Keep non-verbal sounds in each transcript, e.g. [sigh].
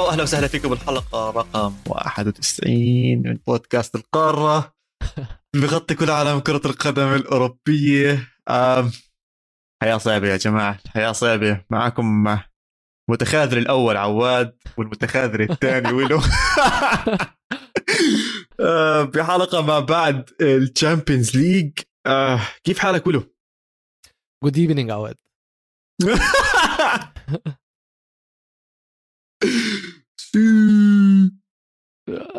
مرحبا واهلا وسهلا فيكم بالحلقة رقم 91 من بودكاست القارة. [laughs] بغطي كل عالم كرة القدم الأوروبية. حياة صعبة يا جماعة حياة صعبة. معكم متخاذل الأول عواد والمتخاذل الثاني [laughs] ولو بحلقه [laughs] ما بعد ال Champions League. كيف حالك ولو؟ good evening عواد.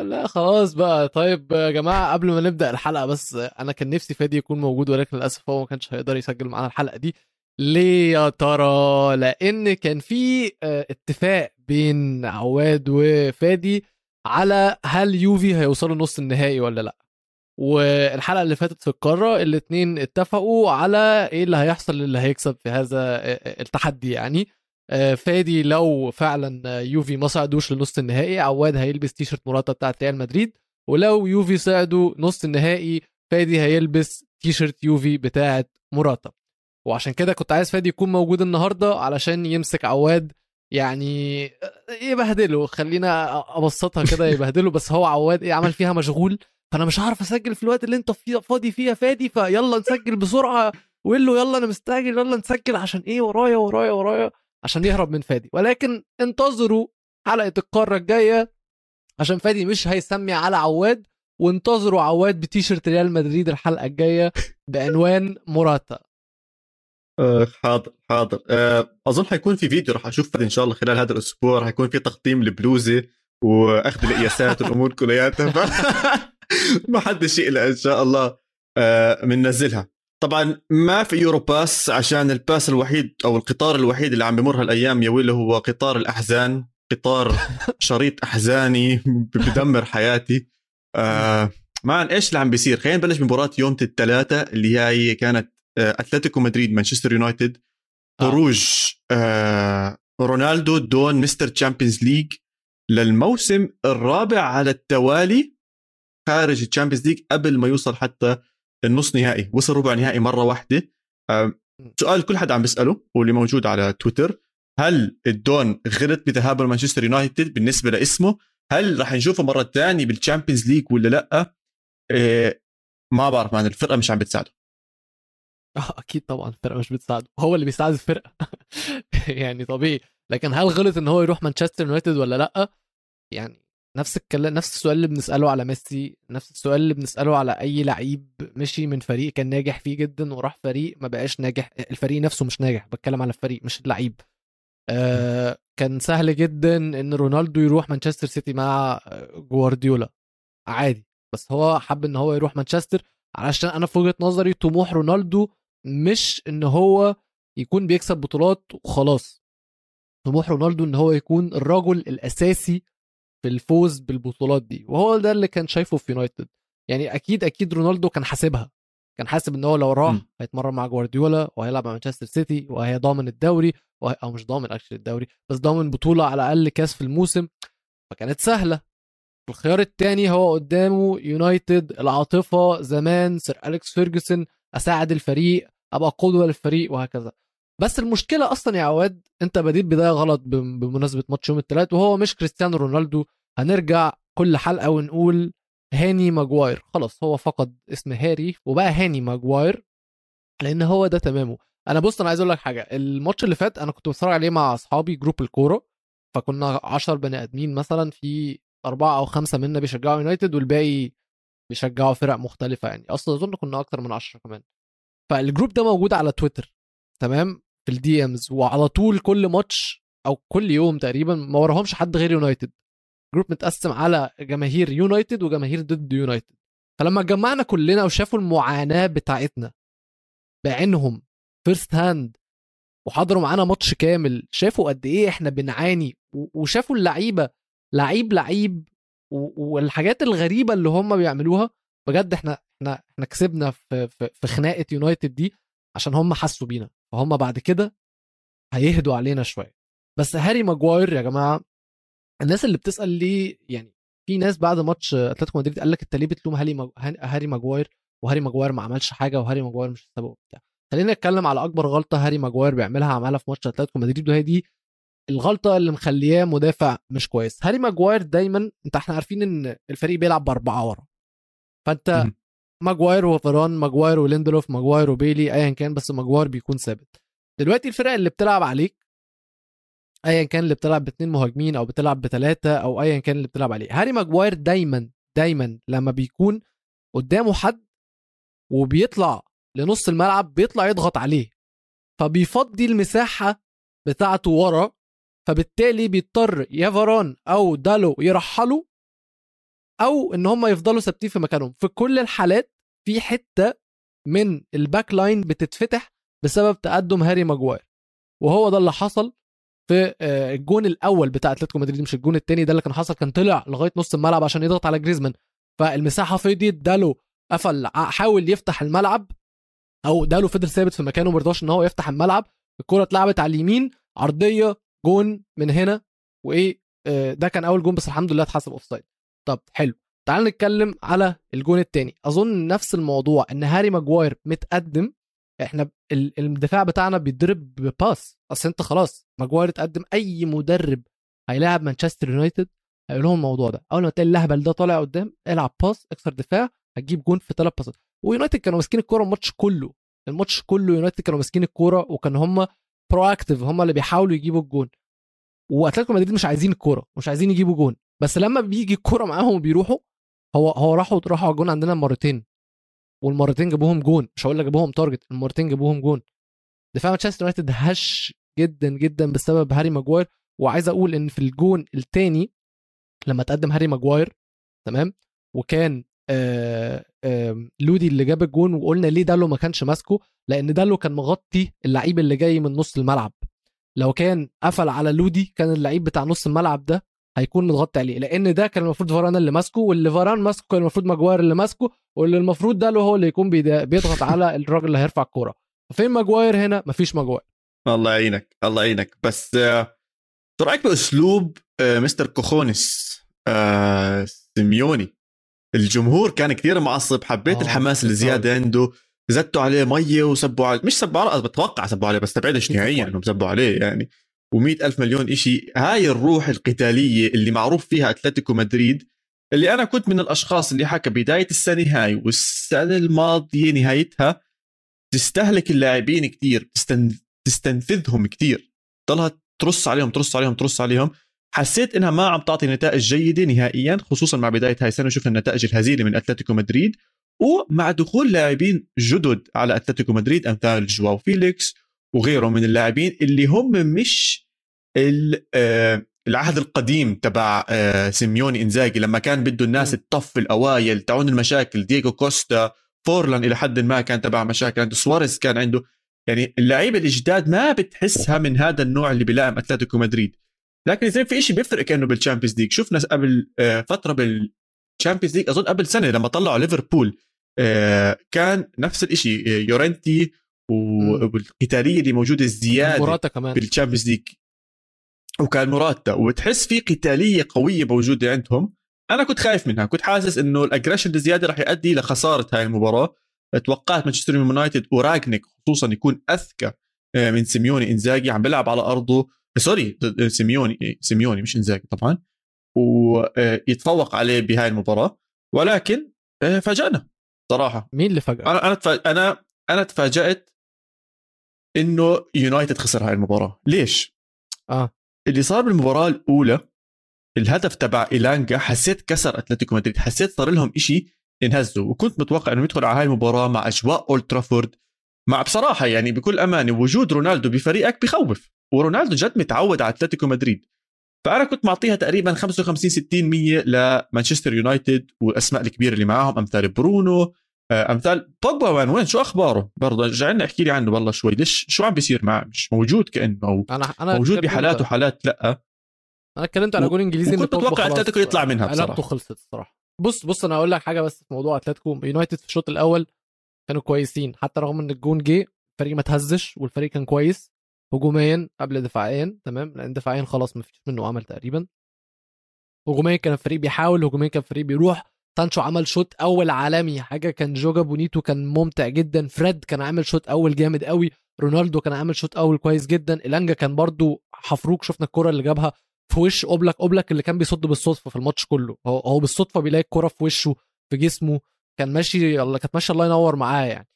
لا خلاص بقى. طيب يا جماعة قبل ما نبدأ الحلقة بس أنا كان نفسي فادي يكون موجود ولكن للأسف هو ما كانش هيقدر يسجل معانا الحلقة دي. ليه يا ترى؟ لأن كان في آه، اتفاق بين عواد وفادي على هل يوفي هيوصلوا نص النهائي ولا لأ. والحلقة اللي فاتت في القارة الاثنين اتفقوا على إيه اللي هيحصل اللي هيكسب في هذا آه، آه، التحدي يعني. فادي لو فعلا يوفي ما صعدوش لنص النهائي عواد هيلبس تيشرت مراتا بتاعت ريال مدريد. ولو يوفي صعدوا نص النهائي فادي هيلبس تيشرت يوفي بتاعت مراتا. وعشان كده كنت عايز فادي يكون موجود النهارده علشان يمسك عواد يعني يبهدله. خلينا أبسطها كده يبهدله. بس هو عواد إيه عمل فيها مشغول. فأنا مش هعرف أسجل في الوقت اللي أنت فاضي فيه يا فادي. فيلا نسجل بسرعة. وقول له يلا أنا مستعجل يلا نسجل. عشان إيه؟ ورايا ورايا ورايا. عشان يهرب من فادي. ولكن انتظروا حلقة القارة الجاية عشان فادي مش هيسمي على عواد وانتظروا عواد بتيشرت ريال مدريد الحلقة الجاية بعنوان موراتا [laughs] آه حاضر حاضر. آه أظن حيكون في فيديو راح أشوف إن شاء الله خلال هذا الأسبوع. حيكون في تقديم البلوزه وأخذ القياسات والأمور كلياتها. [laughs] ما حدش يقلق إن شاء الله آه بننزلها طبعا ما في Euro bus عشان الباس الوحيد أو القطار الوحيد اللي عم بمر هالأيام يا ويلي هو قطار الأحزان قطار [laughs] شريط أحزاني بدمر حياتي آه man إيش اللي عم بيصير خلينا نبلش بمباراة يوم الثلاثاء اللي هي كانت آه، أتلتيكو مدريد مانشستر يونايتد آه. خروج آه رونالدو دون Mister Champions League للموسم الرابع على التوالي خارج ال Champions League قبل ما يوصل حتى النص نهائي وصل ربع نهائي مرة واحدة. سؤال كل حد عم بيسأله واللي موجود على تويتر هل الدون غلط بذهابه لمانشستر يونايتد بالنسبة لاسمه؟ هل راح نشوفه مرة ثانية بال Champions League ولا لأ؟ إيه ما بعرف man الفرقة مش عم بتساعده. آه أكيد طبعا الفرقة مش بتساعده. هو اللي بيساعد الفرقة. [laughs] يعني طبيعي. لكن هل غلط إن هو يروح مانشستر يونايتد ولا لأ؟ يعني نفس الكلام نفس السؤال اللي بنسأله على ميسي نفس السؤال اللي بنسأله على أي لعيب مشي من فريق كان ناجح فيه جدا وراح فريق ما بقاش ناجح الفريق نفسه مش ناجح بتكلم على الفريق مش اللعيب. آه كان سهل جدا إن رونالدو يروح مانشستر سيتي مع جوارديولا. عادي بس هو حب إن هو يروح مانشستر علشان أنا في وجهة نظري طموح رونالدو مش إن هو يكون بيكسب بطولات وخلاص. طموح رونالدو إن هو يكون الرجل الأساسي في الفوز بالبطولات دي وهو ده اللي كان شايفه في يونايتد. يعني أكيد أكيد رونالدو كان حاسبها. كان حاسب إن هو لو راح هيتمرن مع جوارديولا وهيلعب مع مانشستر سيتي وهي ضامن الدوري وهي... أو مش ضامن actually الدوري بس ضامن بطولة على الاقل كاس في الموسم. فكانت سهلة. الخيار الثاني هو قدامه يونايتد العاطفة زمان سير أليكس فيرجسون أساعد الفريق أبقى قدوة للفريق وهكذا. بس المشكلة أصلا يا عواد أنت بديت بداية غلط بمناسبة ماتش يوم الثلاث وهو مش كريستيانو رونالدو. هنرجع كل حلقة ونقول هاني ماجواير. خلاص هو فقد اسم هاري وبقى هاني ماجواير لأن هو ده تمامه. أنا بص أنا عايز أقول لك حاجة. الماتش اللي فات أنا كنت بتفرج عليه مع أصحابي group الكورة. فكنا 10 بني آدمين مثلا في أربعة أو خمسة منا بيشجعوا يونايتد والباقي بيشجعوا فرق مختلفة يعني. أصلا أظن كنا أكتر من 10 كمان. فال group ده موجود على تويتر. تمام؟ في ال DMs وعلى طول كل ماتش أو كل يوم تقريبا ما وراهمش حد غير يونايتد. group متقسم على جماهير يونايتد وجماهير ضد يونايتد. فلما اتجمعنا كلنا وشافوا المعاناة بتاعتنا بعينهم first hand وحضروا معانا ماتش كامل شافوا قد إيه إحنا بنعاني وشافوا اللعيبة لعيب لعيب والحاجات الغريبة اللي هم بيعملوها بجد إحنا إحنا إحنا كسبنا في في, في خناقة يونايتد دي عشان هم حسوا بينا. فهم بعد كده هيهدوا علينا شوية. بس هاري ماجواير يا جماعة الناس اللي بتسأل ليه يعني في ناس بعد ماتش أتلتيكو مدريد قال لك انت ليه بتلوم هاري هاري ماجواير وهاري ماجواير ما عملش حاجة وهاري ماجواير مش السبب بتاع خلينا نتكلم على أكبر غلطة هاري ماجواير بيعملها عملها في ماتش أتلتيكو مدريد وهي دي الغلطة اللي مخلياه مدافع مش كويس. هاري ماجواير دايما أنت إحنا عارفين إن الفريق بيلعب بأربعة ورا. فأنت. ماجواير وفاران ماجواير وليندلوف ماجواير وبيلي ايا كان بس ماجواير بيكون ثابت. دلوقتي الفرق اللي بتلعب عليك ايا كان اللي بتلعب باثنين مهاجمين أو بتلعب بثلاثه أو ايا كان اللي بتلعب عليه. هاري ماجواير دايما دايما لما بيكون قدامه حد وبيطلع لنص الملعب بيطلع يضغط عليه. فبيفضي المساحة بتاعته ورا فبالتالي بيضطر يا فاران أو دالو يرحلوا أو إن هم يفضلوا ثابتين في مكانهم. في كل الحالات في حتة من ال back line بتتفتح بسبب تقدم هاري ماجواير. وهو ده اللي حصل في آه، الجون الأول بتاع أتلتيكو مدريد مش الجون الثاني ده اللي كان حصل كان طلع لغاية نص الملعب عشان يضغط على جريزمان. فالمساحة فضيت دالو قفل حاول يفتح الملعب أو دالو فضل ثابت في مكانه مرضاش إن هو يفتح الملعب. الكرة اتلعبت على اليمين عرضية جون من هنا وإيه آه، ده كان أول جون بس الحمد لله اتحسب offside طب حلو تعال نتكلم على الجون الثاني أظن نفس الموضوع إن هاري ماجواير متقدم إحنا ال- الدفاع بتاعنا بيتضرب ب pass أصل أنت خلاص ماجواير اتقدم أي مدرب هيلاعب مانشستر يونايتد هيقول لهم الموضوع ده. أول ما تلاقي اللهبل ده طالع قدام العب باص اكسر دفاع هتجيب جون في ثلاث باسات ويونايتد كانوا ماسكين الكورة الماتش كله الماتش كله يونايتد كانوا ماسكين الكورة وكان هم proactive هم اللي بيحاولوا يجيبوا الجون. وأتلتيكو مدريد مش عايزين الكورة مش عايزين يجيبوا جون. بس لما بيجي الكورة معاهم وبيروحوا هو هو راحوا راحوا على الجون عندنا مرتين والمرتين جابوهم جون مش هقول لك جابوهم target المرتين جابوهم جون. دفاع مانشستر يونايتد هش جدا جدا بسبب هاري ماجواير وعايز أقول إن في الجون الثاني لما تقدم هاري ماجواير تمام؟ وكان آه آه لودي اللي جاب الجون وقلنا ليه دالو ما كانش ماسكه؟ لأن دالو كان مغطي اللعيب اللي جاي من نص الملعب. لو كان قفل على لودي كان اللعيب بتاع نص الملعب ده هيكون متغطي عليه لأن ده كان المفروض فاران اللي ماسكه واللي فاران ماسكه كان المفروض ماجواير اللي ماسكه واللي المفروض دالو هو اللي يكون بيضغط على [laughs] الراجل اللي هيرفع الكورة. فين ماجواير هنا؟ مفيش ماجواير الله يعينك الله يعينك. بس آه، شو رأيك بأسلوب آه، مستر cojones آه، سيميوني؟ الجمهور كان كثير معصب حبيت آه، الحماس الزياده عنده زتوا عليه مي وسبوا عليه مش سبوا عليه بتوقع سبوا عليه بس تبعدش نهائيا إنهم سبوا عليه يعني. و100 ألف مليون إشي. هاي الروح القتالية اللي معروف فيها أتلتيكو مدريد اللي أنا كنت من الأشخاص اللي حكى بداية السنة هاي والسنة الماضية نهايتها تستهلك اللاعبين كتير تستن... تستنفذهم كتير. ضلها ترص عليهم ترص عليهم ترص عليهم. حسيت إنها ما عم تعطي نتائج جيدة نهائيا خصوصا مع بداية هاي السنة شفنا النتائج الهزيلة من أتلتيكو مدريد. ومع دخول لاعبين جدد على أتلتيكو مدريد امثال جواو فيليكس وغيره من اللاعبين اللي هم مش ال- آه، العهد القديم تبع آه، سيميوني إنزاجي. لما كان بده الناس م. تطفي الأوايل تعون المشاكل دييغو كوستا فورلان إلى حد ما كان تبع مشاكل عنده سواريز كان عنده. يعني اللعيبة الجداد ما بتحسها من هذا النوع اللي بيلائم أتلتيكو مدريد. لكن زي في شيء بيفرق كأنه بال Champions League شفنا قبل آه، فترة بال Champions League أظن قبل سنة لما طلعوا ليفربول كان نفس الشيء يورنتي والقتالية اللي موجودة الزياده مراتا كمان. بال Champions League. وكان مراتا. وبتحس في قتالية قوية موجودة عندهم. أنا كنت خايف منها. كنت حاسس إنه ال aggression الزياده راح يؤدي لخسارة هاي المباراة. توقعت مانشستر يونايتد وراجنيك خصوصا يكون أذكى آه، من سيميوني. إنزاجي عم بيلعب على أرضه. sorry سيميوني سيميوني مش إنزاجي طبعا. ويتفوق عليه بهاي المباراة. ولكن آه، فاجأنا صراحة. مين اللي فاجأه أنا. أنا أنا تفاجأت إنه يونايتد خسر هاي المباراة. ليش؟ آه. اللي صار بالمباراة الأولى الهدف تبع إيلانجا حسيت كسر أتلتيكو مدريد حسيت صار لهم إشي ينهزوا وكنت متوقع انه يدخل على هاي المباراة مع أجواء اولد ترافورد مع بصراحة يعني بكل أمانة وجود رونالدو بفريقك بخوف ورونالدو جد متعود على أتلتيكو مدريد. فأنا كنت معطيها تقريبا 55 60 100 لمانشستر يونايتد والأسماء الكبيرة اللي معاهم أمثال برونو أمثال. بوجبا وين؟ وين؟ شو أخباره؟ برضه رجعنا أحكي لي عنه والله شوي. ليش شو عم بيصير معه؟ مش موجود كأنه أو أنا أنا موجود بحالات وحالات لا. أنا اتكلمت على جول إنجليزي متوقع خلاص. أتلتيكو يطلع منها علاقته بصراحة. خلصت الصراحة. بص بص أنا هقول لك حاجة بس في موضوع أتلتيكو. يونايتد في الشوط الأول كانوا كويسين. حتى رغم إن الجون جه الفريق ما تهزش والفريق كان كويس هجوميا قبل دفاعيا تمام؟ لأن دفاعيا خلاص ما فيش منه أمل تقريبا. هجوميا كان الفريق بيحاول هجوميا كان الفريق بيروح. سانشو عمل شوط أول عالمي حاجة كان joga bonito كان ممتع جدا. فريد كان عامل شوط أول جامد قوي رونالدو كان عامل شوط أول كويس جدا. إلانجا كان برضو حفروك شفنا الكرة اللي جابها في وش أوبلاك أوبلاك اللي كان بيصد بالصدفة في الماتش كله. هو هو بالصدفة بيلاقي الكرة في وشه في جسمه. كان ماشي الله كانت ماشية الله ينور معاه يعني.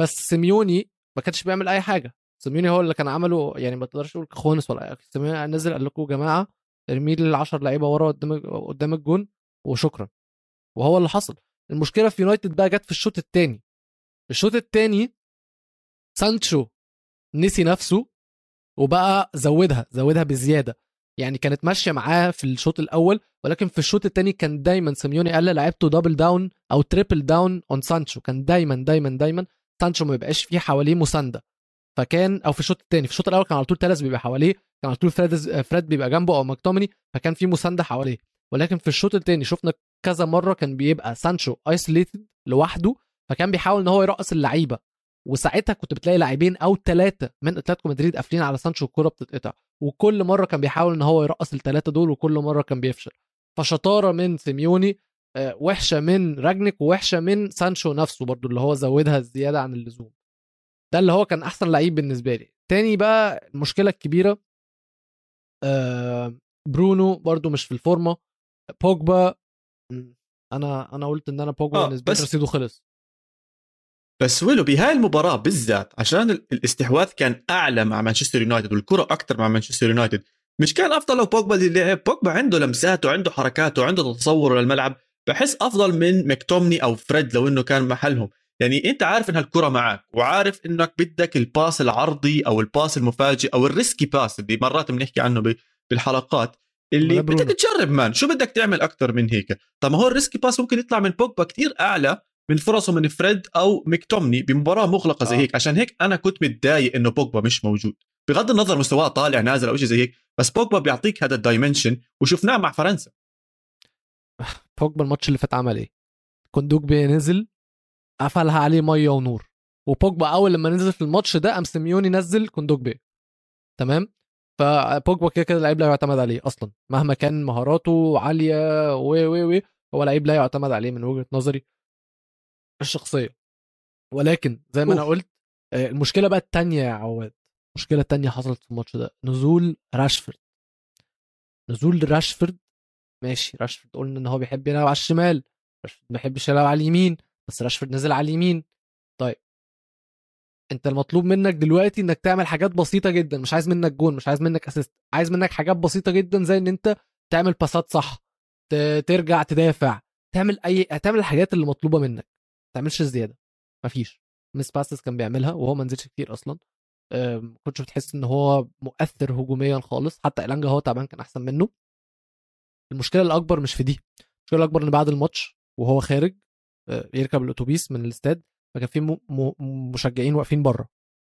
بس سيميوني ما كانش بيعمل أي حاجة. سيميوني هو اللي كان عمله يعني ما تقدرش تقول خونس ولا سيميوني نزل قال لكم يا جماعة ارمي لي ال 10 لعيبة ورا قدام قدام الجون. وشكرا. وهو اللي حصل. المشكلة في يونايتد بقى جت في الشوط الثاني الشوط الثاني سانشو نسي نفسه وبقى زودها زودها بزيادة. يعني كانت ماشية معاه في الشوط الأول ولكن في الشوط الثاني كان دايما سيميوني قال لعيبته double down أو triple down on سانشو. كان دايما دايما دايما سانشو ما يبقاش فيه حواليه مسانده فكان أو في الشوط الثاني في الشوط الأول كان على طول تيليس بيبقى حواليه كان على طول فريد فريد بيبقى جنبه أو ماكتوميني فكان في مسانده حواليه. ولكن في الشوط الثاني شفنا كذا مرة كان بيبقى سانشو isolated لوحده فكان بيحاول إن هو يرقص اللعيبة. وساعتها كنت بتلاقي لاعبين أو ثلاثة من أتلتيكو مدريد قافلين على سانشو الكره بتتقطع. وكل مرة كان بيحاول إن هو يرقص الثلاثه دول وكل مرة كان بيفشل. فشطارة من سيميوني آه، وحشة من راجنيك ووحشة من سانشو نفسه برضو اللي هو زودها زيادة عن اللزوم. ده اللي هو كان أحسن لعيب بالنسبة لي. تاني بقى المشكلة الكبيرة آه، برونو برضو مش في الفورمة. بوجبا أنا أنا قلت إن أنا بوجبا آه، بالنسبة لي بس- رصيده خلص. بس ويلو بهاي المباراة بالذات عشان ال- الاستحواذ كان أعلى مع مانشستر يونايتد والكرة أكثر مع مانشستر يونايتد مش كان أفضل لو بوجبا اللي لعب بوجبا عنده لمسات وعنده حركات وعنده تصور للملعب بحس أفضل من ماكتوميني أو فريد لو إنه كان محلهم. يعني أنت عارف إن هالكرة معك وعارف إنك بدك ال pass العرضي أو ال pass المفاجئ أو ال risky pass اللي مرات بنحكي عنه ب- بالحلقات. اللي. بدك تجرب مان شو بدك تعمل أكثر من هيك؟ طب ما هو ال risky pass ممكن يطلع من بوجبا كتير أعلى من فرصه من فريد أو مكتوميني بمباراة مغلقة زي آه. هيك. عشان هيك أنا كنت متضايق إنه بوجبا مش موجود. بغض النظر مستواه طالع نازل أو شيء زي هيك بس بوجبا بيعطيك هذا ال dimension وشفناه مع فرنسا. [laughs] بوجبا الماتش اللي فات عمل إيه؟ كوندوجبي نزل قفلها عليه مية ونور. وبوجبا أول لما نزل في الماتش ده قام سيميوني نزل كوندوجبي تمام؟ فبوجبا كده كده لعيب لا يعتمد عليه أصلا مهما كان مهاراته عالية و و و هو لعيب لا يعتمد عليه من وجهة نظري الشخصية. ولكن زي ما أنا أوف. قلت آه، المشكلة بقى التانية يا عواد المشكلة التانية حصلت في الماتش ده نزول راشفورد. نزول راشفورد ماشي راشفورد قلنا إن هو بيحب يلعب على الشمال راشفورد ما بيحبش يلعب على اليمين بس راشفورد نزل على اليمين. طيب انت المطلوب منك دلوقتي انك تعمل حاجات بسيطة جدا مش عايز منك جون مش عايز منك assist عايز منك حاجات بسيطة جدا زي ان انت تعمل باسات صح ترجع تدافع تعمل اي تعمل الحاجات اللي مطلوبة منك ما تعملش زيادة مفيش miss passes كان بيعملها وهو ما نزلش كتير أصلا. أم، ما كنتش بتحس إن هو مؤثر هجوميا خالص حتى إلانجا هو تعبان كان أحسن منه. المشكلة الأكبر مش في دي المشكلة الأكبر إن بعد الماتش وهو خارج آه، يركب الأتوبيس من الاستاد فكان في مشجعين واقفين بره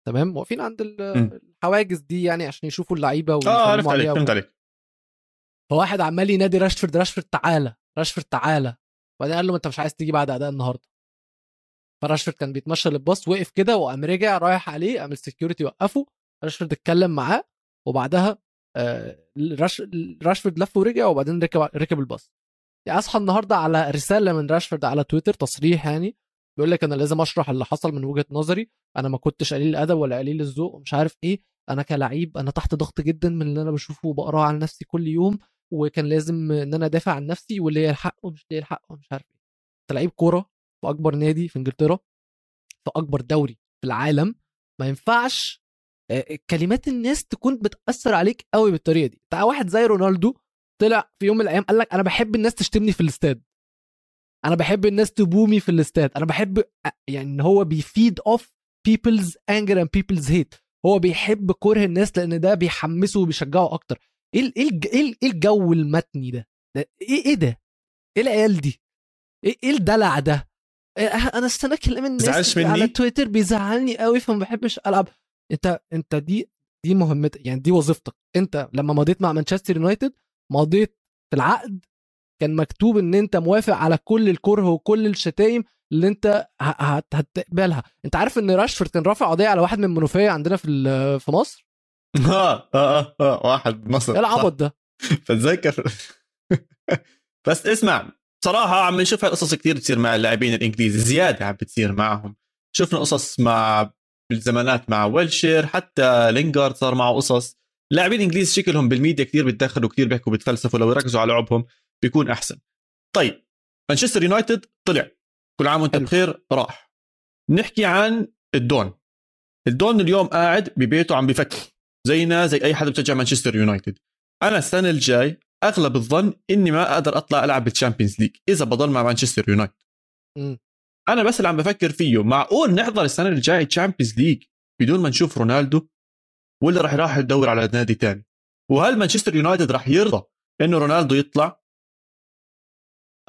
تمام؟ واقفين عند. الحواجز دي يعني عشان يشوفوا اللعيبة آه عرفت عليك فهمت عليك. فواحد عمال ينادي راشفورد راشفورد تعالى راشفورد تعالى. وبعدين قال له انت مش عايز تيجي بعد أداء النهارده. فراشفورد كان بيتمشى للباص وقف كده وقام رجع رايح عليه قام ال security وقفه راشفورد اتكلم معاه وبعدها آه، راش راشفورد لف ورجع وبعدين ركب ركب الباص. يعني أصحى النهارده على رسالة من راشفورد على تويتر تصريح يعني بيقول لك أنا لازم أشرح اللي حصل من وجهة نظري أنا ما كنتش قليل الأدب ولا قليل الذوق ومش عارف إيه أنا كلعيب أنا تحت ضغط جدا من اللي أنا بشوفه وبقراه على نفسي كل يوم وكان لازم إن أنا أدافع عن نفسي واللي هي الحق ومش ليه الحق ومش عارف إيه. أنت لعيب كورة في أكبر نادي في إنجلترا في أكبر دوري في العالم ما ينفعش آه، كلمات الناس تكون بتأثر عليك قوي بالطريقة دي. تعال واحد زي رونالدو طلع في يوم من الأيام قال لك أنا بحب الناس تشتمني في الاستاد. أنا بحب الناس تبومي في الاستاد. أنا بحب يعني هو بيفيد اوف people's anger and people's hate. هو بيحب كره الناس لأن ده بيحمسه وبيشجعه أكتر. إيه إيه الج- إيه ال- الجو المتني ده, ده إيه إيه ده؟ إيه العيال دي؟ إيه إيه الدلع ده؟ إيه أنا استنى كلام الناس مني؟ على تويتر بيزعلني قوي فما بحبش ألعب. أنت أنت دي دي مهمتك يعني دي وظيفتك. أنت لما مضيت مع مانشستر يونايتد مضيت في العقد كان مكتوب إن أنت موافق على كل الكره وكل الشتايم اللي أنت هتقبلها. أنت عارف إن راشفورد كان رافع قضية على واحد من المنوفيه عندنا في في مصر؟ [laughs] آه آه آه واحد بمصر إيه العبط ده؟ [laughs] فتذكر [laughs] بس اسمع صراحة عم نشوف هالقصص كثير بتصير مع اللاعبين الإنجليزي زيادة عم بتصير معهم. شفنا قصص مع بالزمانات مع ويلشير حتى لينجارد صار معه قصص. لاعبين انجليز شكلهم بالميديا كثير بيتدخلوا كثير بيحكوا بيتفلسفوا لو يركزوا على لعبهم. بيكون أحسن. طيب مانشستر يونايتد طلع. كل عام وأنت بخير راح. نحكي عن الدون. الدون اليوم قاعد ببيته عم بفكر زينا زي أي حدا بتشجع مانشستر يونايتد. أنا السنة الجاي أغلب الظن إني ما أقدر أطلع ألعب بال Champions League إذا بضل مع مانشستر يونايتد. أنا بس اللي عم بفكر فيه معقول نحضر السنة الجايه Champions League بدون ما نشوف رونالدو؟ ولا راح يروح يدور على نادي تاني؟ وهل مانشستر يونايتد راح يرضى إنه رونالدو يطلع؟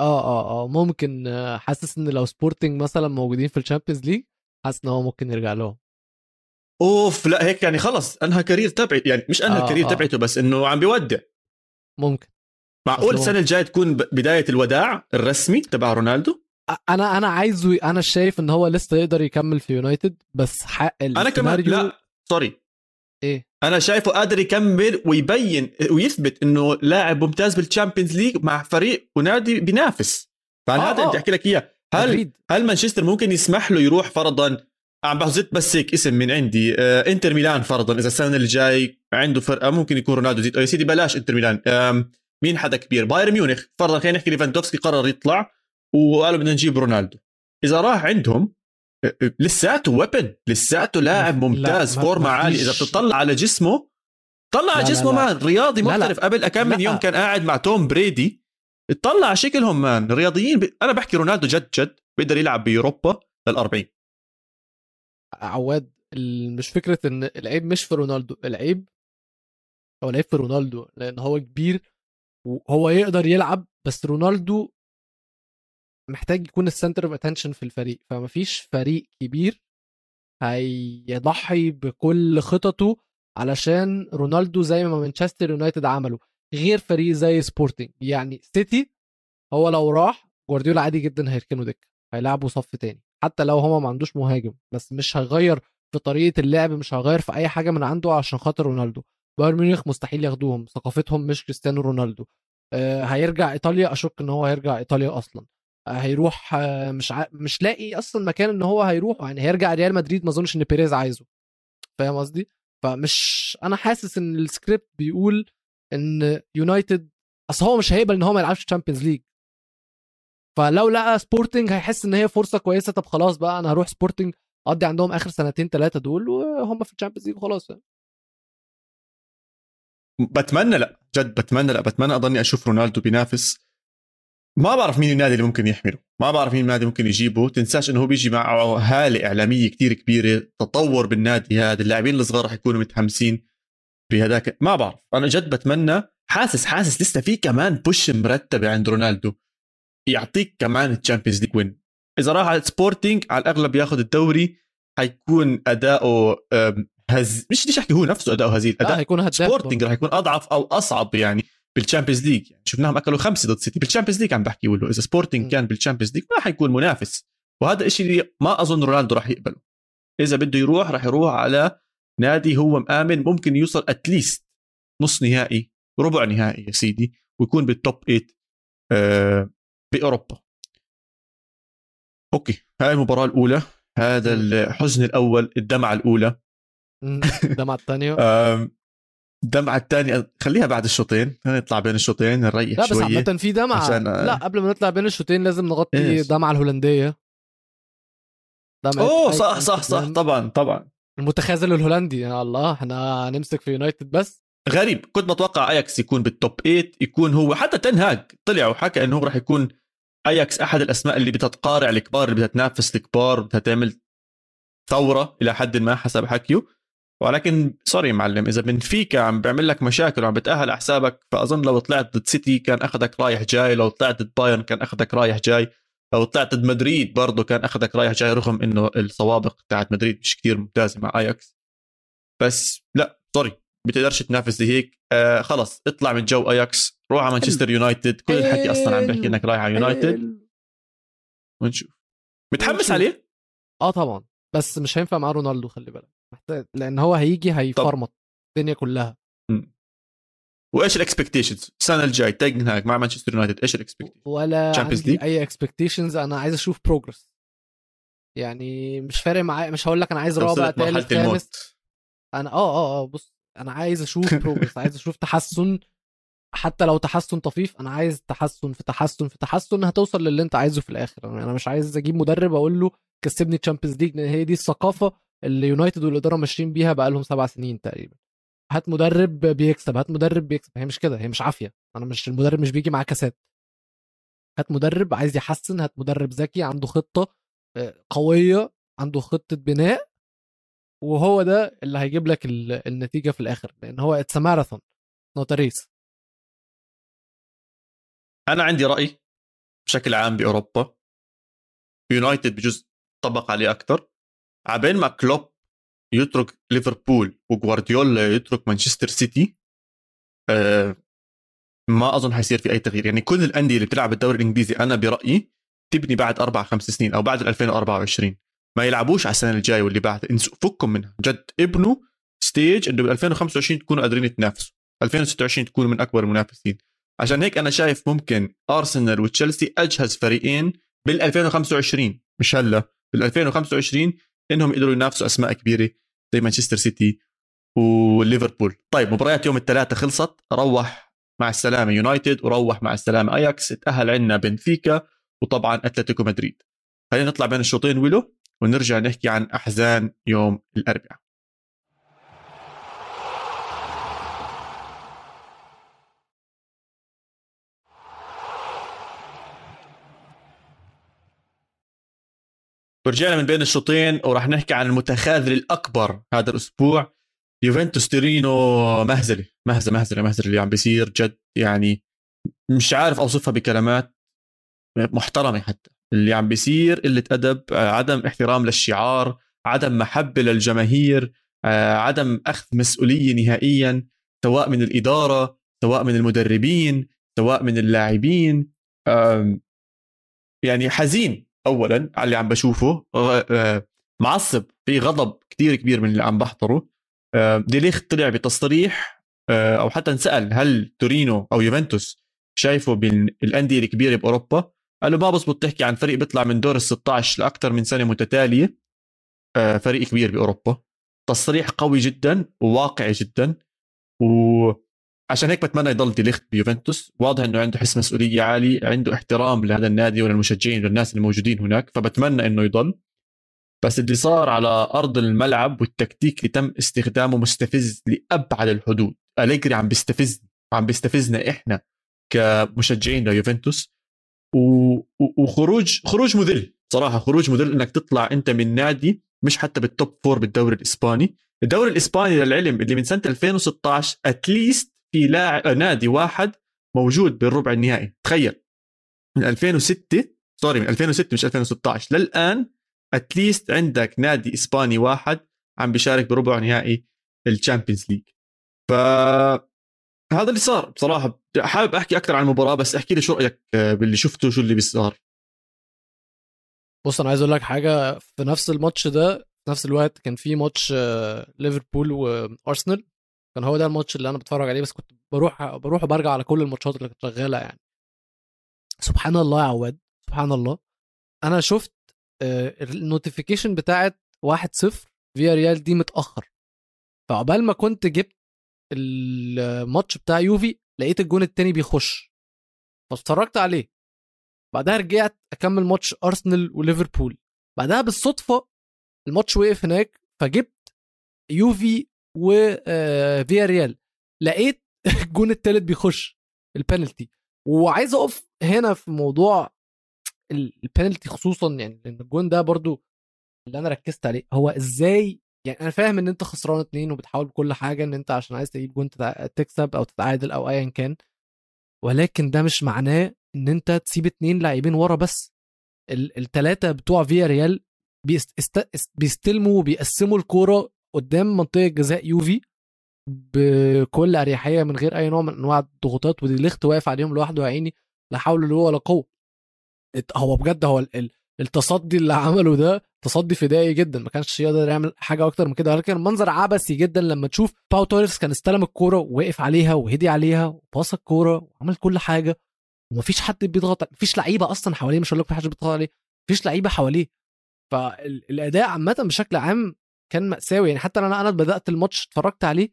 آه آه آه. ممكن آه، حاسس إن لو سبورتنج مثلا موجودين في ال Champions League حاسس إن هو ممكن يرجع لهم. أوف لا هيك يعني خلص. أنهى career تبعي يعني مش أنهى آه ال career آه. تبعته بس إنه عم بيودع. ممكن. معقول السنة الجاية تكون بداية الوداع الرسمي تبع رونالدو؟ أنا أنا عايزه أنا شايف إن هو لسه يقدر يكمل في يونايتد بس حق أنا كمان لا sorry إيه. أنا شايفه قادر يكمل ويبين ويثبت إنه لاعب ممتاز بال Champions League مع فريق ونادي بينافس. فانا هذا آه. بدي أحكي لك إياه. هل أكيد. هل مانشستر ممكن يسمح له يروح فرضا؟ عم بزت بس هيك اسم من عندي. آه إنتر ميلان فرضا. إذا السنة الجاي عنده فرقة ممكن يكون رونالدو زيد. يا سيدي بلاش إنتر ميلان. مين حدا كبير؟ بايرن ميونخ. فرضا خلينا نحكي ليفاندوفسكي قرر يطلع وقالوا بدنا نجيب رونالدو. إذا راح عندهم لساته ويبن لساته لاعب ممتاز فورمة عالي إذا بتطلع على جسمه طلع على جسمه man رياضي محترف. قبل كم من يوم كان قاعد مع توم بريدي. اطلع على شكلهم man. رياضيين ب... أنا بحكي رونالدو جد جد بيقدر يلعب باوروبا لل40 عواد مش فكرة إن العيب مش في رونالدو العيب هو العيب في رونالدو لأن هو كبير وهو يقدر يلعب بس رونالدو محتاج يكون ال center of attention في الفريق فمفيش فريق كبير هيضحي بكل خططه علشان رونالدو زي ما مانشستر يونايتد عملوا غير فريق زي سبورتنج يعني سيتي هو لو راح جوارديولا عادي جدا هيركنه دكة هيلعبوا صف تاني حتى لو هو ما عندوش مهاجم بس مش هيغير في طريقة اللعب مش هيغير في أي حاجة من عنده عشان خاطر رونالدو. بايرن ميونخ مستحيل ياخدوهم ثقافتهم مش كريستيانو رونالدو. آه هيرجع إيطاليا أشك إن هو هيرجع إيطاليا أصلا. هيروح مش ع... مش لاقي أصلا مكان إن هو هيروح يعني هيرجع ريال مدريد ما أظنش إن بيريز عايزه. فاهم قصدي؟ فمش أنا حاسس إن السكريبت بيقول إن يونايتد أصل هو مش هيقبل إن هو ما يلعبش Champions League فلو لقى سبورتنج هيحس إن هي فرصة كويسة طب خلاص بقى أنا هروح سبورتنج أقضي عندهم آخر سنتين ثلاثة دول وهم في ال Champions League وخلاص. يعني. بتمنى لأ جد بتمنى لأ بتمنى أضلني أشوف رونالدو بينافس. ما بعرف مين النادي اللي ممكن يحمله. ما بعرف مين النادي ممكن يجيبه. تنساش إنه هو بيجي معه هاله إعلامية كتير كبيرة. تطور بالنادي هذا. اللاعبين الصغار رح يكونوا متحمسين بهذاك. ما بعرف. أنا جد بتمنى حاسس حاسس لسه في كمان push مرتبه عند رونالدو. يعطيك كمان ال Champions League وين إذا راح على سبورتينج على الأغلب ياخذ الدوري حيكون أداؤه هز مش بديش أحكي هو نفسه أداؤه هزيل. أداء هيكون سبورتينج رح يكون أضعف أو أصعب يعني. بال Champions League يعني شفناهم أكلوا خمسة ضد سيتي. بال Champions League عم بحكي له إذا سبورتنج كان بال Champions League ما حيكون منافس. وهذا الشيء ما أظن رونالدو راح يقبله. إذا بده يروح راح يروح على نادي هو مآمن. ممكن يوصل at least نص نهائي ربع نهائي يا سيدي ويكون بال top 8 آه بأوروبا. أوكي هاي المباراة الأولى. هذا الحزن الأول الدمعة الأولى. الدمعة الثانية. [laughs] الدمعة الثانية خليها بعد الشوطين. نطلع بين الشوطين نريح لا بس عامة في دمعة. عشان... لا قبل ما نطلع بين الشوطين لازم نغطي إيش. دمعة الهولندية. دمعة أوه صح صح صح. طبعا طبعا. المتخاذل الهولندي. يا الله إحنا هنمسك في يونايتد بس. غريب. كنت متوقع اياكس يكون بالتوب 8 يكون هو حتى تين هاج طلع وحكى إنه هو راح يكون اياكس أحد الأسماء اللي بدها تقارع الكبار اللي بدها تنافس الكبار بدها تعمل ثورة إلى حد ما حسب حكيه. ولكن sorry معلم إذا بنفيكا عم بيعمل لك مشاكل وعم بتأهل على حسابك فأظن لو طلعت ضد سيتي كان أخذك رايح جاي لو طلعت ضد بايرن كان أخذك رايح جاي لو طلعت ضد مدريد برضه كان أخذك رايح جاي رغم إنه السوابق تاعت مدريد مش كتير ممتازة مع اياكس بس لا sorry بتقدرش تنافس زي هيك. آه خلص اطلع من جو اياكس روح على مانشستر يونايتد كل الحكي أصلا عم بحكي إنك رايح على يونايتد ونشوف. متحمس عليه؟ آه طبعا. بس مش هينفع مع رونالدو خلي بالك. لأن هو هيجي هيفرمط الدنيا كلها. وإيش ال expectations السنة الجاي هناك مع مانشستر يونايتد إيش ال expectations ولا عندي أي expectations أنا عايز أشوف progress يعني مش فارق معايا مش هقول لك أنا عايز رابع الموت خامس. أنا آه آه آه بص أنا عايز أشوف [laughs] progress عايز أشوف تحسن. حتى لو تحسن طفيف أنا عايز تحسن في تحسن في تحسن هتوصل للي أنت عايزه في الآخر. يعني أنا مش عايز أجيب مدرب أقول له كسبني Champions League لأن هي دي الثقافة اللي يونايتد والإدارة ماشيين بيها بقى لهم سبع سنين تقريبا. هات مدرب بيكسب هات مدرب بيكسب. هي مش كده هي مش عافية. أنا مش المدرب مش بيجي معاه كاسات. هات مدرب عايز يحسن هات مدرب ذكي عنده خطة آه، قوية عنده خطة بناء وهو ده اللي هيجيب لك ال- النتيجة في الآخر. لأن هو it's marathon not race أنا عندي رأي بشكل عام بأوروبا. يونايتد بجزء طبق عليه أكثر عبين ما كلوب يترك ليفربول وجوارديولا يترك مانشستر سيتي آه ما أظن حيصير في أي تغيير. يعني كل الأندية اللي بتلعب الدوري الإنجليزي أنا برأيي تبني بعد أربع خمس سنين أو بعد 2024 ما يلعبوش على السنة الجاية واللي انسوا فكم منها. جد ابنوا ستيج إنه ب 2025 تكونوا قادرين تنافسوا 2026 تكونوا من أكبر المنافسين. عشان هيك أنا شايف ممكن أرسنال وتشيلسي أجهز فريقين بال 2025 مش هلأ. بال 2025 إنهم يقدروا ينافسوا أسماء كبيرة زي مانشستر سيتي وليفربول. طيب مباريات يوم الثلاثاء خلصت روح مع السلامة يونايتد وروح مع السلامة أياكس تأهل عندنا بنفيكا وطبعا أتلتيكو مدريد. خلينا نطلع بين الشوطين ويلو ونرجع نحكي عن أحزان يوم الأربعاء. ورجعنا من بين الشوطين وراح نحكي عن المتخاذل الأكبر هذا الأسبوع. يوفنتوس تورينو مهزله مهزله مهزله مهزله اللي عم بيصير جد يعني مش عارف أوصفها بكلمات محترمة حتى. اللي عم بيصير قلة أدب عدم احترام للشعار عدم محبة للجماهير عدم أخذ مسؤولية نهائيا سواء من الإدارة سواء من المدربين سواء من اللاعبين. يعني حزين. اولا على اللي عم بشوفه معصب. في غضب كتير كبير من اللي عم بحضره. ديليخت طلع بتصريح أو حتى انسأل هل تورينو أو يوفنتوس شايفه بالانديه الكبيرة بأوروبا؟ قال له ما بزبط تحكي عن فريق بيطلع من دور ال 16 لاكثر من سنة متتالية. فريق كبير بأوروبا. تصريح قوي جدا وواقعي جدا. وعشان هيك بتمنى يضل ديليخت بيوفنتوس. واضح إنه عنده حس مسؤولية عالي عنده احترام لهذا النادي وللمشجعين وللناس الموجودين هناك فبتمنى إنه يضل. بس اللي صار على أرض الملعب والتكتيك اللي تم استخدامه مستفز لأبعد الحدود. أليجري عم بيستفزني عم بيستفزنا إحنا كمشجعين ليوفنتوس. و... وخروج خروج مذل. صراحة خروج مذل إنك تطلع أنت من نادي مش حتى بال top four بالدوري الإسباني. الدوري الإسباني للعلم اللي من سنة 2016 at least في لاعب نادي واحد موجود بالربع النهائي. تخيل. من 2006 sorry من 2006 مش 2016 للآن at least عندك نادي إسباني واحد عم بيشارك بربع نهائي ال Champions League. ف هذا اللي صار بصراحة. حابب أحكي أكثر عن المباراة بس احكي لي شو رأيك باللي شفته شو اللي صار بص أنا عايز أقول لك حاجة. في نفس الماتش ده في نفس الوقت كان في ماتش ليفربول وأرسنال كان هو ده الماتش اللي أنا بتفرج عليه بس كنت بروح بروح وبرجع على كل الماتشات اللي كانت شغالة يعني. سبحان الله يا عواد سبحان الله. أنا شفت ال notification بتاعت 1-0 فياريال دي متأخر. فعقبال ما كنت جبت الماتش بتاع يوفي لقيت الجون التاني بيخش. فاتفرجت عليه. بعدها رجعت أكمل ماتش أرسنال وليفربول. بعدها بالصدفة الماتش وقف هناك فجبت يوفي وفياريال لقيت [laughs] الجون التالت بيخش البنالتي وعايز أقف هنا في موضوع البنالتي خصوصا يعني لأن الجون ده برضو اللي أنا ركزت عليه هو إزاي يعني أنا فاهم إن أنت خسران اتنين وبتحاول بكل حاجة إن أنت عشان عايز تجيب جون تكسب أو تتعادل أو ايا كان. ولكن ده مش معناه إن أنت تسيب اتنين لاعبين ورا بس. الثلاثه بتوع فياريال بيست... بيستلموا وبيقسموا الكورة قدام منطقة جزاء يوفي بكل أريحية من غير أي نوع من أنواع الضغوطات ودي ليخت واقف عليهم لوحده يا عيني لا حول له ولا قوة. هو بجد هو التصدي اللي عمله ده تصدي فدائي جدا ما كانش يقدر يعمل حاجة أكتر من كده ولكن منظر عبثي جدا لما تشوف باو توريس كان استلم الكورة ووقف عليها وهدي عليها وباص الكورة وعمل كل حاجة ومفيش حد بيضغط مفيش لعيبة أصلا حواليه مش هقول لك في حد بيضغط عليه مفيش لعيبة حواليه. فالاداء عامة بشكل عام كان مأساوي. يعني حتى أنا أنا بدأت الماتش اتفرجت عليه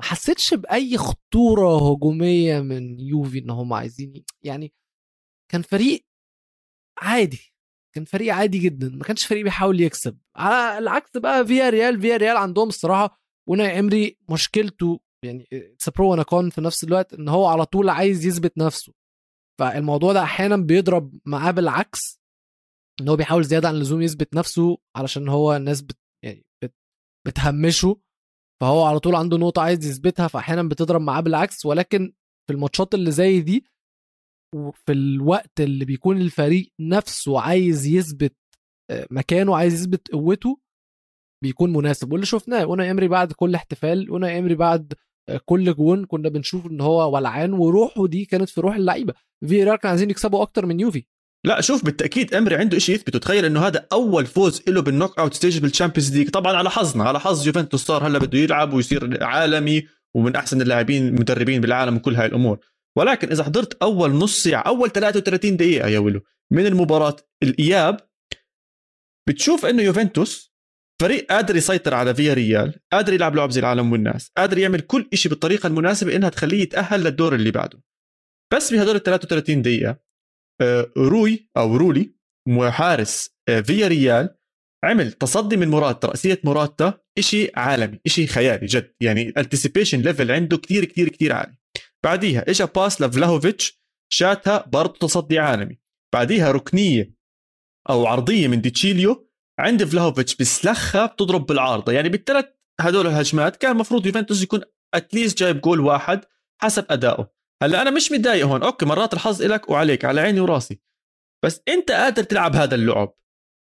ما حسيتش بأي خطورة هجومية من يوفي إن هم عايزين يعني كان فريق عادي كان فريق عادي جدا. ما كانش فريق بيحاول يكسب. على العكس بقى فياريال فياريال عندهم الصراحة أوناي إمري مشكلته يعني it's pro and a con في نفس الوقت إن هو على طول عايز يثبت نفسه. فالموضوع ده أحيانا بيضرب معاه بالعكس إن هو بيحاول زيادة عن اللزوم يثبت نفسه علشان هو الناس بت بتهمشه فهو على طول عنده نقطة عايز يثبتها فأحيانا بتضرب معاه بالعكس. ولكن في الماتشات اللي زي دي وفي الوقت اللي بيكون الفريق نفسه عايز يثبت آه، مكانه عايز يثبت قوته بيكون مناسب. واللي شفناه أوناي إمري بعد كل احتفال أوناي إمري بعد آه، كل جون كنا بنشوف إن هو ولعان وروحه دي كانت في روح اللعيبة. في كانوا عايزين يكسبوا أكتر من يوفي. لا شوف بالتأكيد إمري عنده شيء يثبته. تخيل إنه هذا أول فوز له بال knockout stage بال Champions League. طبعا على حظنا على حظ يوفنتوس صار هلا بده يلعب ويصير عالمي ومن أحسن اللاعبين المدربين بالعالم وكل هاي الأمور. ولكن إذا حضرت أول نص ساعة أول 33 دقيقة يا ولو من المباراة الإياب بتشوف إنه يوفنتوس فريق قادر يسيطر على فياريال قادر يلعب لعب زي العالم والناس قادر يعمل كل شيء بالطريقة المناسبة إنها تخليه يتأهل للدور اللي بعده. بس بهدول ال 33 دقيقة روي أو رولي حارس آه، فياريال عمل تصدي من موراتا رأسية موراتا شيء عالمي شيء خيالي جد. يعني ال anticipation level عنده كثير كثير كثير عالي. بعديها اجى pass لفلاهوفيتش شاتها برضه تصدي عالمي. بعديها ركنية أو عرضية من ديتشيليو عند فلاهوفيتش بسلخها بتضرب بالعارضة. يعني بالثلاث هدول الهجمات كان المفروض يوفنتوس يكون at least جايب جول واحد حسب أدائه. هلا أنا مش متضايق هون. okay مرات الحظ لك وعليك على عيني وراسي. بس أنت قادر تلعب هذا اللعب.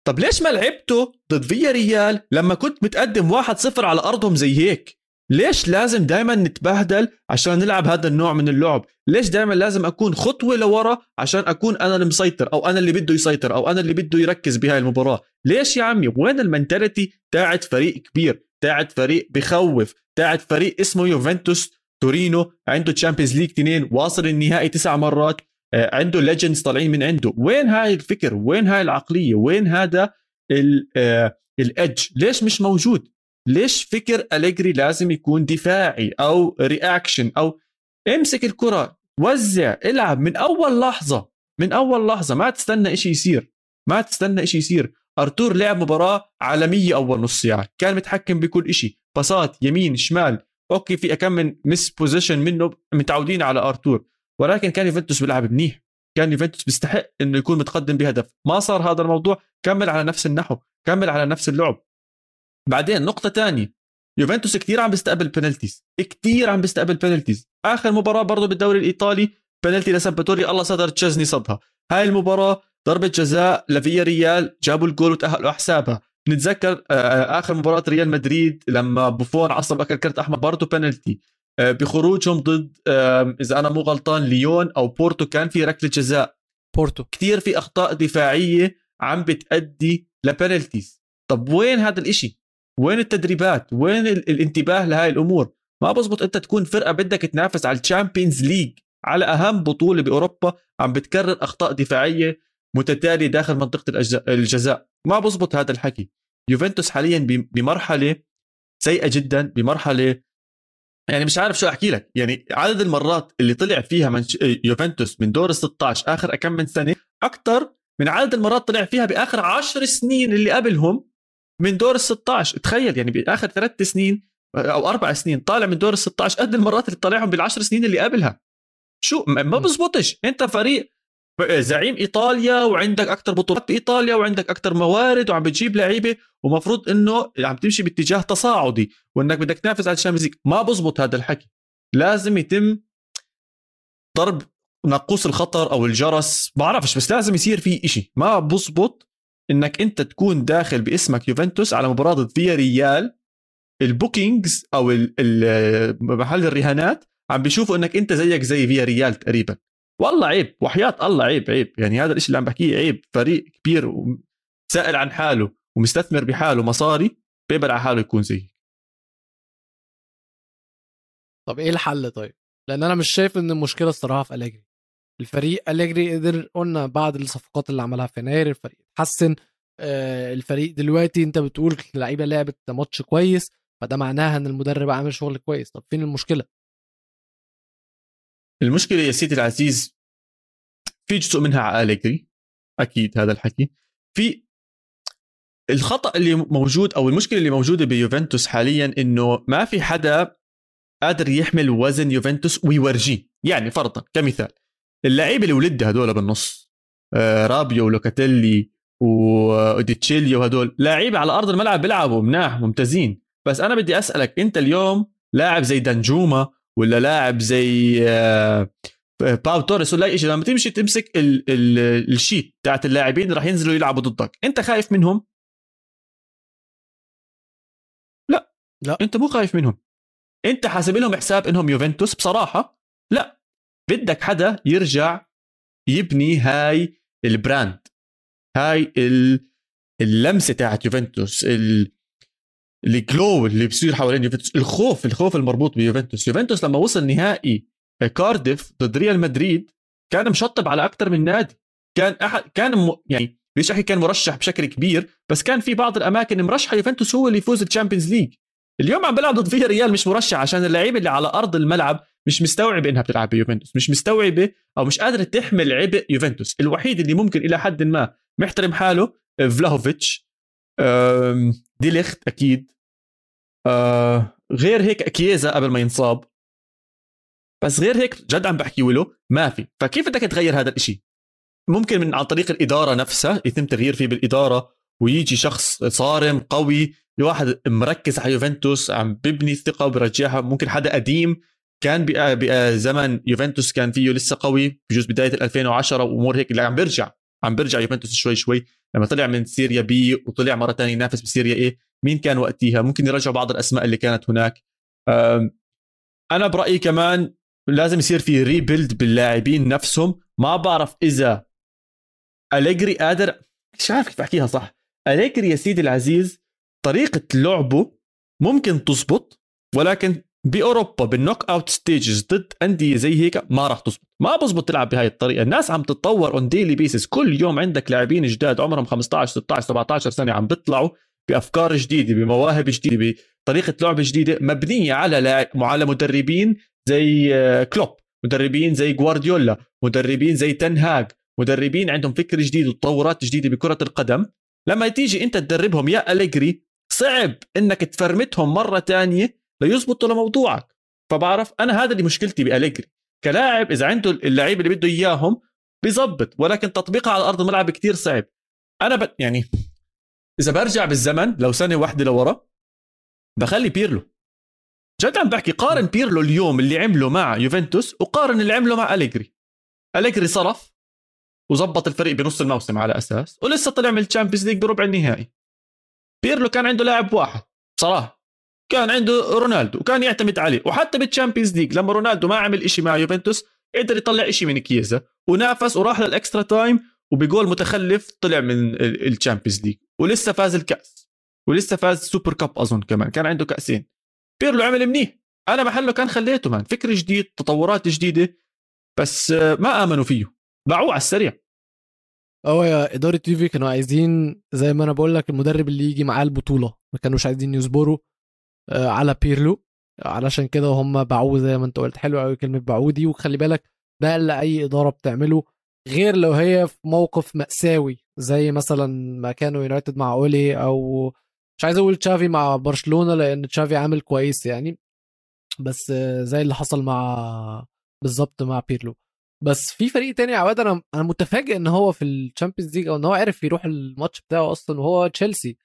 طب ليش ما لعبته ضد فيا ريال لما كنت متقدم 1-0 على أرضهم زي هيك؟ ليش لازم دائما نتبهدل عشان نلعب هذا النوع من اللعب؟ ليش دائما لازم أكون خطوة لورا عشان أكون أنا المسيطر أو أنا اللي بده يسيطر أو أنا اللي بده يركز بهاي المباراة؟ ليش يا عمي؟ وين ال mentality تاعت فريق كبير تاعت فريق بخوف تاعت فريق اسمه يوفنتوس تورينو عنده Champions League اثنين واصل النهائي تسع مرات. آه، عنده legends طالعين من عنده. وين هاي الفكر؟ وين هاي العقلية؟ وين هذا ال edge آه، ليش مش موجود؟ ليش فكر أليجري لازم يكون دفاعي أو reaction أو امسك الكرة وزع العب. من أول لحظة من أول لحظة ما تستنى إشي يصير. ما تستنى إشي يصير. أرتور لعب مباراة عالمية أول نص ساعة. كان متحكم بكل إشي. باصات يمين شمال. okay في أكم من misposition منه متعودين على أرتور ولكن كان يوفنتوس بيلعب منيح. كان يوفنتوس بيستحق إنه يكون متقدم بهدف. ما صار هذا الموضوع. كمل على نفس النحو. كمل على نفس اللعب. بعدين نقطة ثانية يوفنتوس كثير عم بيستقبل penalties كثير عم بيستقبل penalties آخر مباراة برضه بالدوري الإيطالي بنالتي لسامباتوري. الله ستر تشيزني صدها. هاي المباراة ضربة جزاء لفيا ريال جابوا الجول وتأهلوا حسابها نتذكر آه، آخر مباراة ريال مدريد لما بوفون عصب اكل كرت أحمر برضه بنالتي آه، بخروجهم ضد إذا أنا مو غلطان ليون أو بورتو كان في ركلة جزاء. بورتو. كثير في أخطاء دفاعية عم بتأدي ل penalties طب وين هذا الإشي؟ وين التدريبات؟ وين الانتباه لهاي الأمور؟ ما بزبط أنت تكون فرقة بدك تنافس على ال Champions League على أهم بطولة بأوروبا عم بتكرر أخطاء دفاعية. متتاليه داخل منطقة الجزاء. ما بزبط هذا الحكي. يوفنتوس حاليا بمرحلة سيئة جدا بمرحلة يعني مش عارف شو أحكي لك. يعني عدد المرات اللي طلع فيها من يوفنتوس من دور ال 16 آخر كم من سنة أكثر من عدد المرات طلع فيها بآخر 10 سنين اللي قبلهم من دور ال 16 تخيل يعني بآخر ثلاث سنين أو أربع سنين طالع من دور ال 16 قد المرات اللي طالعهم بالعشر سنين اللي قبلها. شو؟ ما بزبطش. أنت فريق زعيم إيطاليا وعندك أكثر بطولات بايطاليا وعندك أكثر موارد وعم بتجيب لعيبة ومفروض إنه عم تمشي باتجاه تصاعدي وإنك بدك تنافس على ال Champions ما بزبط هذا الحكي. لازم يتم ضرب ناقوس الخطر أو الجرس. بعرفش بس لازم يصير في إشي. ما بزبط إنك أنت تكون داخل باسمك يوفنتوس على مباراة ضد فيا ريال البوكينجز أو محل الرهانات عم بيشوفوا إنك أنت زيك زي فيا ريال تقريبا. والله عيب وحياة الله عيب عيب. يعني هذا الشيء اللي عم بحكيه عيب. فريق كبير وسائل عن حاله ومستثمر بحاله مصاري بيقبل على حاله يكون زي طب إيه الحل طيب؟ لأن أنا مش شايف إن المشكلة الصراحة في أليجري. الفريق أليجري قدر قلنا بعد الصفقات اللي عملها في يناير الفريق اتحسن. آه، الفريق دلوقتي أنت بتقول اللعيبه لعبت ماتش كويس فده معناها إن المدرب عامل شغل كويس. طب فين المشكلة؟ المشكلة يا سيدي العزيز في جزء منها على أليجري أكيد هذا الحكي. في الخطأ اللي موجود أو المشكلة اللي موجودة بيوفنتوس حاليا إنه ما في حدا قادر يحمل وزن يوفنتوس ويورجيه يعني فرضا كمثال اللعيبة اللي ولدها هدول بالنص آه، رابيو ولوكاتيلي وديتشيليو وهدول لعيبة على أرض الملعب بيلعبوا مناح ممتازين. بس أنا بدي أسألك أنت اليوم لاعب زي دانجوما ولا لاعب زي آه، باو توريس ولا أي شيء لما تمشي تمسك ال ال ال sheet تاعت اللاعبين راح ينزلوا يلعبوا ضدك. أنت خايف منهم؟ لا. لا. أنت مو خايف منهم. أنت حاسب لهم حساب إنهم يوفنتوس بصراحة؟ لا. بدك حدا يرجع يبني هاي ال brand. هاي اللمسة تاعت يوفنتوس ال glow اللي بصير حوالين يوفنتوس. الخوف الخوف المربوط بيوفنتوس. يوفنتوس لما وصل نهائي كارديف ضد ريال مدريد كان مشطب على أكثر من نادي. كان أحد كان م... يعني ليش احكي كان مرشح بشكل كبير بس كان في بعض الأماكن مرشحة يوفنتوس هو اللي يفوز ال Champions ليج. اليوم عم بلعب ضد فيا ريال مش مرشح عشان اللعيبة اللي على أرض الملعب مش مستوعبه إنها بتلعب بيوفنتوس. مش مستوعبة أو مش قادرة تحمل عبء يوفنتوس. الوحيد اللي ممكن إلى حد ما محترم حاله فلاهوفيتش. ديليخت أكيد. آه، غير هيك كييزا قبل ما ينصاب. بس غير هيك جد عم بحكي له ما في. فكيف بدك تغير هذا الإشي؟ ممكن من عن طريق الإدارة نفسها يتم تغيير فيه بالإدارة ويجي شخص صارم قوي الواحد مركز على يوفنتوس عم ببني ثقة وبرجعها. ممكن حدا قديم كان بزمن يوفنتوس كان فيه لسه قوي بجوز بداية 2010 وأمور هيك اللي عم بيرجع عم بيرجع يوفنتوس شوي شوي. لما طلع من Serie B وطلع مرة ثانية ينافس ب Serie A مين كان وقتها ممكن يرجعوا بعض الأسماء اللي كانت هناك. أنا برأيي كمان لازم يصير في rebuild باللاعبين نفسهم. ما بعرف إذا أليجري قادر مش عارف كيف أحكيها صح. أليجري يا سيدي العزيز طريقة لعبه ممكن تزبط ولكن بأوروبا بال knockout stages ضد أندية زي هيك ما راح تزبط. ما بزبط تلعب بهاي الطريقة. الناس عم تتطور on daily basis كل يوم عندك لاعبين جداد عمرهم 15 16 17 سنة عم بيطلعوا. بأفكار جديدة بمواهب جديدة بطريقة لعب جديدة مبنية على على مدربين زي آه، كلوب مدربين زي جوارديولا مدربين زي تنهاج مدربين عندهم فكر جديد وتطورات جديدة بكرة القدم. لما تيجي أنت تدربهم يا أليجري صعب إنك تفرمتهم مرة تانية ليزبطوا لموضوعك. فبعرف أنا هذا اللي مشكلتي بأليجري. كلاعب إذا عنده اللعيبه اللي بده إياهم بيزبط ولكن تطبيقها على أرض الملعب كتير صعب. أنا ب... يعني إذا برجع بالزمن لو سنة واحدة لورا بخلي بيرلو. جد عم بحكي قارن بيرلو اليوم اللي عمله مع يوفنتوس وقارن اللي عمله مع أليجري. أليجري صرف وظبط الفريق بنص الموسم على أساس ولسه طلع من ال Champions League بربع النهائي. بيرلو كان عنده لاعب واحد صراحة كان عنده رونالدو وكان يعتمد عليه. وحتى بال Champions League لما رونالدو ما عمل إشي مع يوفنتوس قدر يطلع إشي من كييزا ونافس وراح لل extra time وبجول متخلف طلع من ال Champions League. ولسه فاز الكأس. ولسه فاز Super Cup أظن كمان. كان عنده كأسين. بيرلو عمل منيح. أنا محله كان خليته مان. فكر جديد تطورات جديدة بس ما آمنوا فيه. باعوه على السريع. هو يا إدارة اليوفي كانوا عايزين زي ما أنا بقول لك المدرب اللي يجي معاه البطولة. ما كانوش عايزين يصبروا آه، على بيرلو. علشان كده هم باعوه زي ما أنت قلت. حلو قوي كلمة باعوه دي. وخلي بالك ده اللي أي إدارة بتعمله. غير لو هي في موقف مأساوي زي مثلا ما كانوا يونايتد مع أولي أو مش عايز أقول تشافي مع برشلونة لأن تشافي عامل كويس يعني بس زي اللي حصل مع بالظبط مع بيرلو. بس في فريق تاني عواد أنا أنا متفاجئ إن هو في ال Champions League أو إن هو عرف يروح الماتش بتاعه أصلا وهو تشيلسي.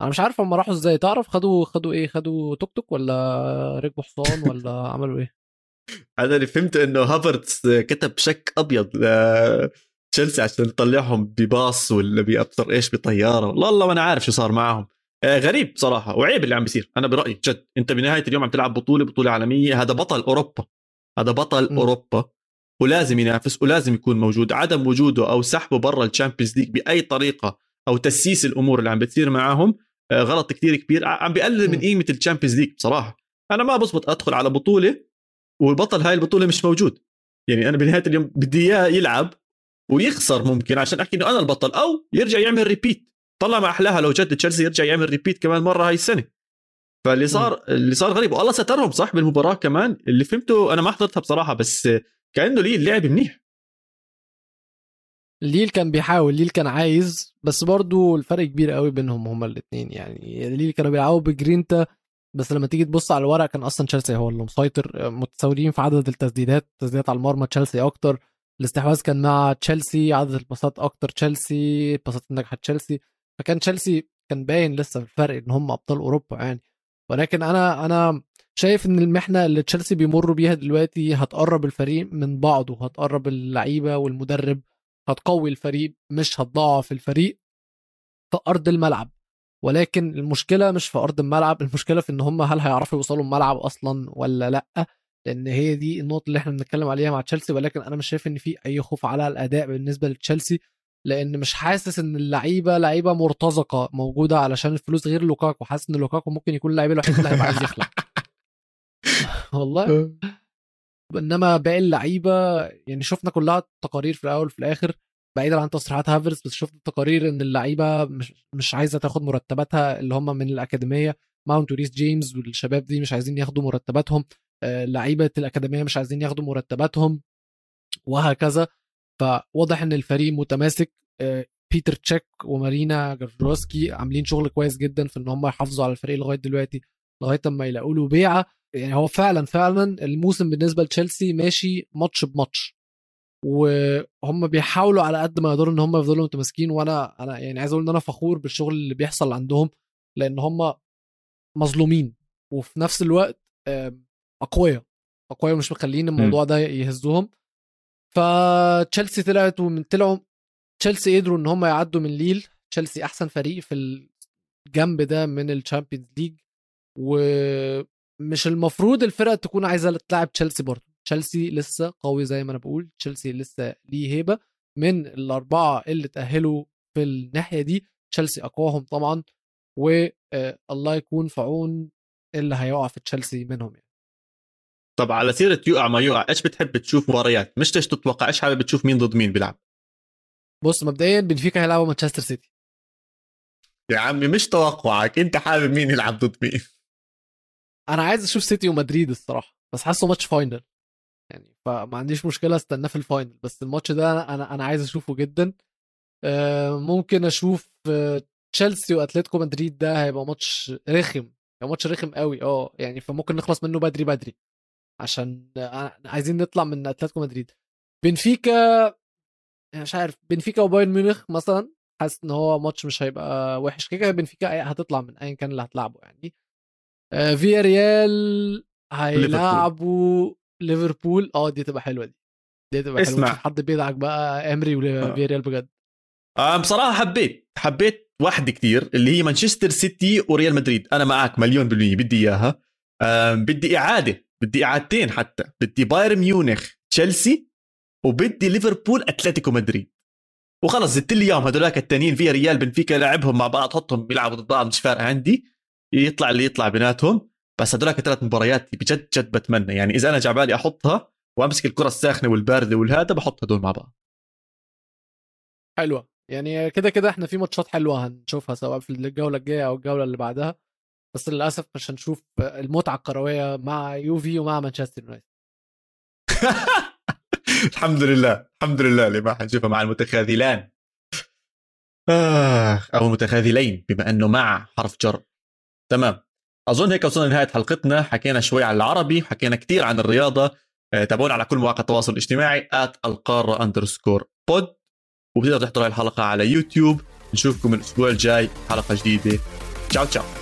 أنا مش عارف هم راحوا إزاي تعرف خدوا خدوا إيه؟ خدوا توك توك ولا ركبوا حصان ولا عملوا إيه؟ أنا اللي فهمت إنه هافرتس كتب شك أبيض لتشيلسي عشان يطلعهم بباص ولا بأبصر إيش بطيارة. والله الله ما أنا عارف شو صار معهم آه، غريب صراحة. وعيب اللي عم بيصير. أنا برأيي جد أنت بنهاية اليوم عم تلعب بطولة بطولة عالمية. هذا بطل أوروبا. هذا بطل م. أوروبا. ولازم ينافس ولازم يكون موجود. عدم وجوده أو سحبه برا ال Champions League بأي طريقة أو تسييس الأمور اللي عم بتصير معاهم آه، غلط كثير كبير. عم بيقلل من قيمة ال Champions League بصراحة. أنا ما بزبط أدخل على بطولة والبطل هاي البطولة مش موجود. يعني أنا بنهاية اليوم بدي إياه يلعب ويخسر ممكن عشان أحكي إنه أنا البطل أو يرجع يعمل repeat طلع ما أحلاها لو جد تشيلسي يرجع يعمل repeat كمان مرة هاي السنة. فاللي صار اللي صار غريب. والله سترهم صح بالمباراة كمان. اللي فهمته أنا ما حضرتها بصراحة بس كأنه ليل لعب منيح. ليل كان بيحاول ليل كان عايز بس برضو الفرق كبير قوي بينهم هما الاثنين يعني ليل كانوا بيلعبوا بجرينتا بس لما تيجي تبص على الورق كان أصلا تشيلسي هو اللي مسيطر متساويين في عدد التسديدات التسديدات على المرمى تشيلسي أكتر. الاستحواذ كان مع تشيلسي عدد الباصات أكتر تشيلسي الباصات الناجحه تشيلسي فكان تشيلسي كان باين لسه الفرق إن هم أبطال أوروبا يعني. ولكن أنا أنا شايف إن المحنة اللي تشيلسي بيمروا بيها دلوقتي هتقرب الفريق من بعضه هتقرب اللعيبة والمدرب هتقوي الفريق مش هتضعف الفريق في أرض الملعب. ولكن المشكلة مش في أرض الملعب المشكلة في إن هم هل هيعرفوا يوصلوا الملعب أصلا ولا لأ؟ لأن هي دي النقطة اللي إحنا بنتكلم عليها مع تشيلسي ولكن أنا مش شايف إن في أي خوف على الأداء بالنسبة لتشيلسي لأن مش حاسس إن اللعيبة لعيبة مرتزقة موجودة علشان الفلوس غير لوكاكو حاسس إن لوكاكو ممكن يكون اللعيب الوحيد اللي هيبقى عايز يخلع. [laughs] والله. إنما باقي اللعيبة يعني شفنا كلها تقارير في الأول وفي الآخر بعيدا عن تصريحات هافرز بس شفت تقارير إن اللعيبة مش مش عايزة تاخد مرتباتها اللي هم من الأكاديمية. ماونت وريس جيمس والشباب دي مش عايزين ياخدوا مرتباتهم. آه، لعيبة الأكاديمية مش عايزين ياخدوا مرتباتهم. وهكذا. فواضح إن الفريق متماسك. آه، بيتر تشيك ومارينا جرانوفسكايا عاملين شغل كويس جدا في إن هم يحافظوا على الفريق لغاية دلوقتي لغاية أما يلاقوا له بيعة. يعني هو فعلا فعلا الموسم بالنسبة لتشيلسي ماشي match ب match. وهم بيحاولوا على قد ما يقدروا إن هم يفضلوا متماسكين وأنا أنا يعني عايز أقول إن أنا فخور بالشغل اللي بيحصل عندهم لأن هم مظلومين وفي نفس الوقت أقوياء أقوياء مش مخلين الموضوع ده يهزهم. فتشيلسي طلعت ومن طلعوا تشيلسي قدروا إن هم يعدوا من ليل. تشيلسي أحسن فريق في الجنب ده من ال Champions League ومش المفروض الفرق تكون عايزة تلعب تشيلسي برضه. تشيلسي لسه قوي زي ما أنا بقول تشيلسي لسه ليه هيبة. من الأربعة اللي تأهلوا في الناحية دي تشيلسي أقواهم طبعا والله يكون في عون اللي هيقع في تشيلسي منهم يعني. طب على سيرة يقع ما يقع إيش بتحب تشوف مباريات؟ مش إيش تتوقع إيش حابب تشوف مين ضد مين بيلعب. بص مبدئيا بنفيكا هيلعبوا مانشستر سيتي. يا عمي مش توقعك أنت حابب مين يلعب ضد مين؟ أنا عايز أشوف سيتي ومدريد الصراحة بس حاسه match final يعني فما عنديش مشكلة استناه في ال final بس الماتش ده أنا أنا عايز أشوفه جدا. آه، ممكن أشوف آه، تشيلسي وأتلتيكو مدريد ده هيبقى ماتش رخم. هيبقى ماتش رخم قوي. آه يعني فممكن نخلص منه بدري بدري. عشان عايزين نطلع من أتلتيكو مدريد. بنفيكا يعني مش عارف بنفيكا وبايرن ميونخ مثلا حاسس إن هو ماتش مش هيبقى وحش. كده بنفيكا هتطلع من ايا كان اللي هتلعبه يعني. آه، فيا ريال هيلعبوا ليفربول آه دي تبقى حلوة دي. دي تبقى اسمع. حلوة حد بيدعك بقى إمري وفيا ريال بجد. آه بصراحة حبيت حبيت واحدة كتير اللي هي مانشستر سيتي وريال مدريد. أنا معك مليون بالمية بدي إياها. آه بدي إعادة بدي إعادتين حتى. بدي بايرن ميونخ تشيلسي وبدي ليفربول أتلتيكو مدريد. وخلص زدت لي اياهم هذولاك التانيين في ريال بنفيكا لعبهم مع بعض حطهم بيلعبوا ضد بعض مش فارقة عندي. يطلع اللي يطلع بيناتهم. بس هذولاك ثلاث مباريات بجد جد بتمنى. يعني إذا أنا جعبالي أحطها وأمسك الكرة الساخنة والباردة والهذا بحط هدول مع بعض. حلوة. يعني كده كده إحنا في ماتشات حلوة هنشوفها سواء في الجولة الجاية أو الجولة اللي بعدها. بس للأسف مش هنشوف المتعة الكروية مع يوفي ومع مانشستر يونايتد. [laughs] الحمد لله الحمد لله اللي ما حنشوفها مع المتخاذلان. آه أو المتخاذلين بما أنه مع حرف جر. تمام. أظن هيك وصلنا لنهاية حلقتنا. حكينا شوي عن العربي حكينا كثير عن الرياضة. آه، تابعونا على كل مواقع التواصل الاجتماعي القارة underscore pod وبتقدر تحضروا الحلقة على يوتيوب. نشوفكم الأسبوع الجاي. حلقة جديدة. تشاو تشاو.